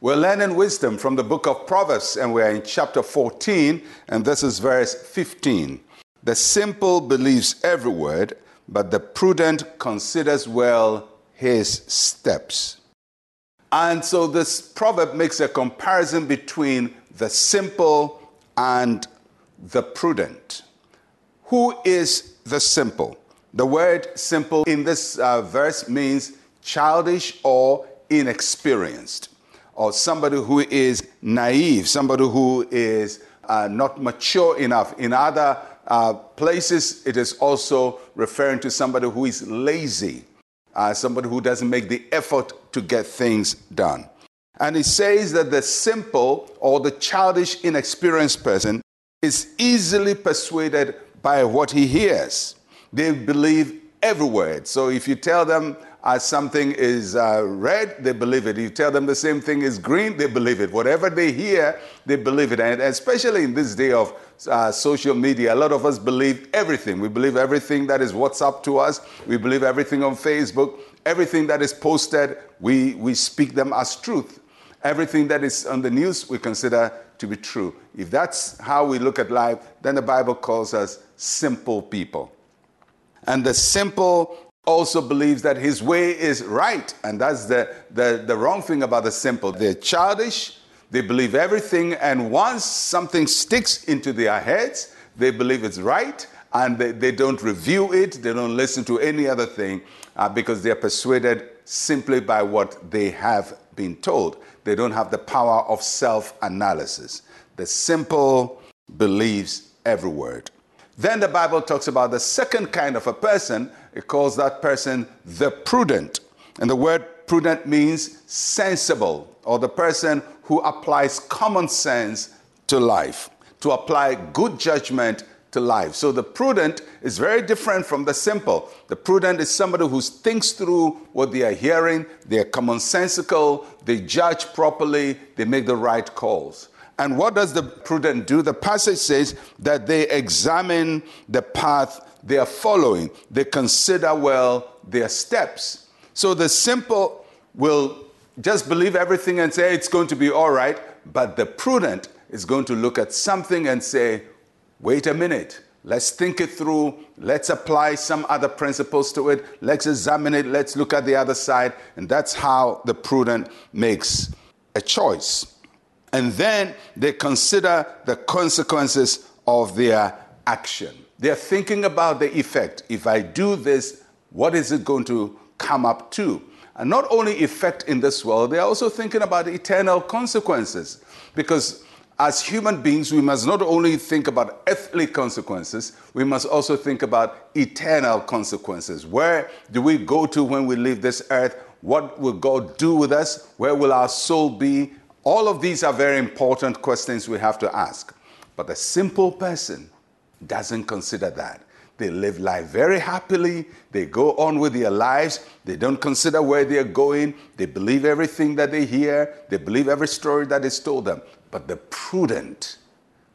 We're learning wisdom from the book of Proverbs, and we're in chapter 14, and this is verse 15. The simple believes every word, but the prudent considers well his steps. And so this proverb makes a comparison between the simple and the prudent. Who is the simple? The word simple in this uh, verse means childish or inexperienced or somebody who is naive, somebody who is uh, not mature enough. In other uh, places, it is also referring to somebody who is lazy, uh, somebody who doesn't make the effort to get things done. And it says that the simple or the childish, inexperienced person is easily persuaded by what he hears. They believe every word. So if you tell them, uh, something is uh, red, they believe it. You tell them the same thing is green, they believe it. Whatever they hear, they believe it. And especially in this day of uh, social media, a lot of us believe everything. We believe everything that is WhatsApp to us, we believe everything on Facebook, everything that is posted, we, we speak them as truth. Everything that is on the news, we consider to be true. If that's how we look at life, then the Bible calls us simple people. And the simple also believes that his way is right. And that's the, the, the wrong thing about the simple. They're childish, they believe everything, and once something sticks into their heads, they believe it's right, and they, they don't review it, they don't listen to any other thing uh, because they're persuaded simply by what they have been told. They don't have the power of self analysis. The simple believes every word. Then the Bible talks about the second kind of a person. It calls that person the prudent. And the word prudent means sensible, or the person who applies common sense to life, to apply good judgment to life. So the prudent is very different from the simple. The prudent is somebody who thinks through what they are hearing, they're commonsensical, they judge properly, they make the right calls. And what does the prudent do? The passage says that they examine the path they are following, they consider well their steps. So the simple will just believe everything and say it's going to be all right, but the prudent is going to look at something and say, wait a minute. Let's think it through. Let's apply some other principles to it. Let's examine it. Let's look at the other side. And that's how the prudent makes a choice and then they consider the consequences of their action. They're thinking about the effect. If I do this, what is it going to come up to? And not only effect in this world, they're also thinking about eternal consequences. Because as human beings, we must not only think about earthly consequences, we must also think about eternal consequences. Where do we go to when we leave this earth? What will God do with us? Where will our soul be? All of these are very important questions we have to ask. But the simple person doesn't consider that. They live life very happily. They go on with their lives. They don't consider where they're going. They believe everything that they hear. They believe every story that is told them. But the prudent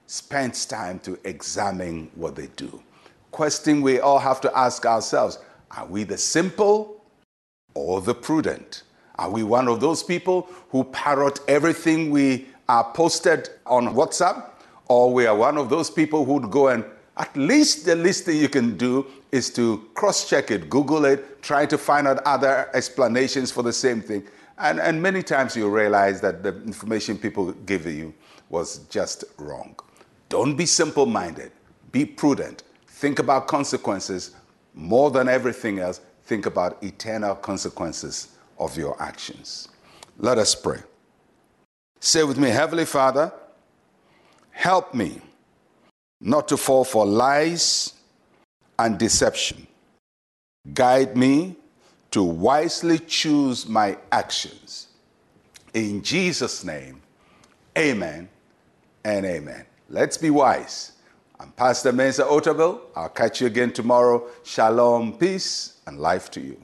spends time to examine what they do. Question we all have to ask ourselves are we the simple or the prudent? Are we one of those people who parrot everything we are posted on WhatsApp? Or we are one of those people who'd go and at least the least thing you can do is to cross check it, Google it, try to find out other explanations for the same thing. And, and many times you realize that the information people give you was just wrong. Don't be simple minded, be prudent, think about consequences. More than everything else, think about eternal consequences of your actions. Let us pray. Say with me, Heavenly Father, help me not to fall for lies and deception. Guide me to wisely choose my actions. In Jesus' name, amen and amen. Let's be wise. I'm Pastor Mensa Otabil. I'll catch you again tomorrow. Shalom, peace, and life to you.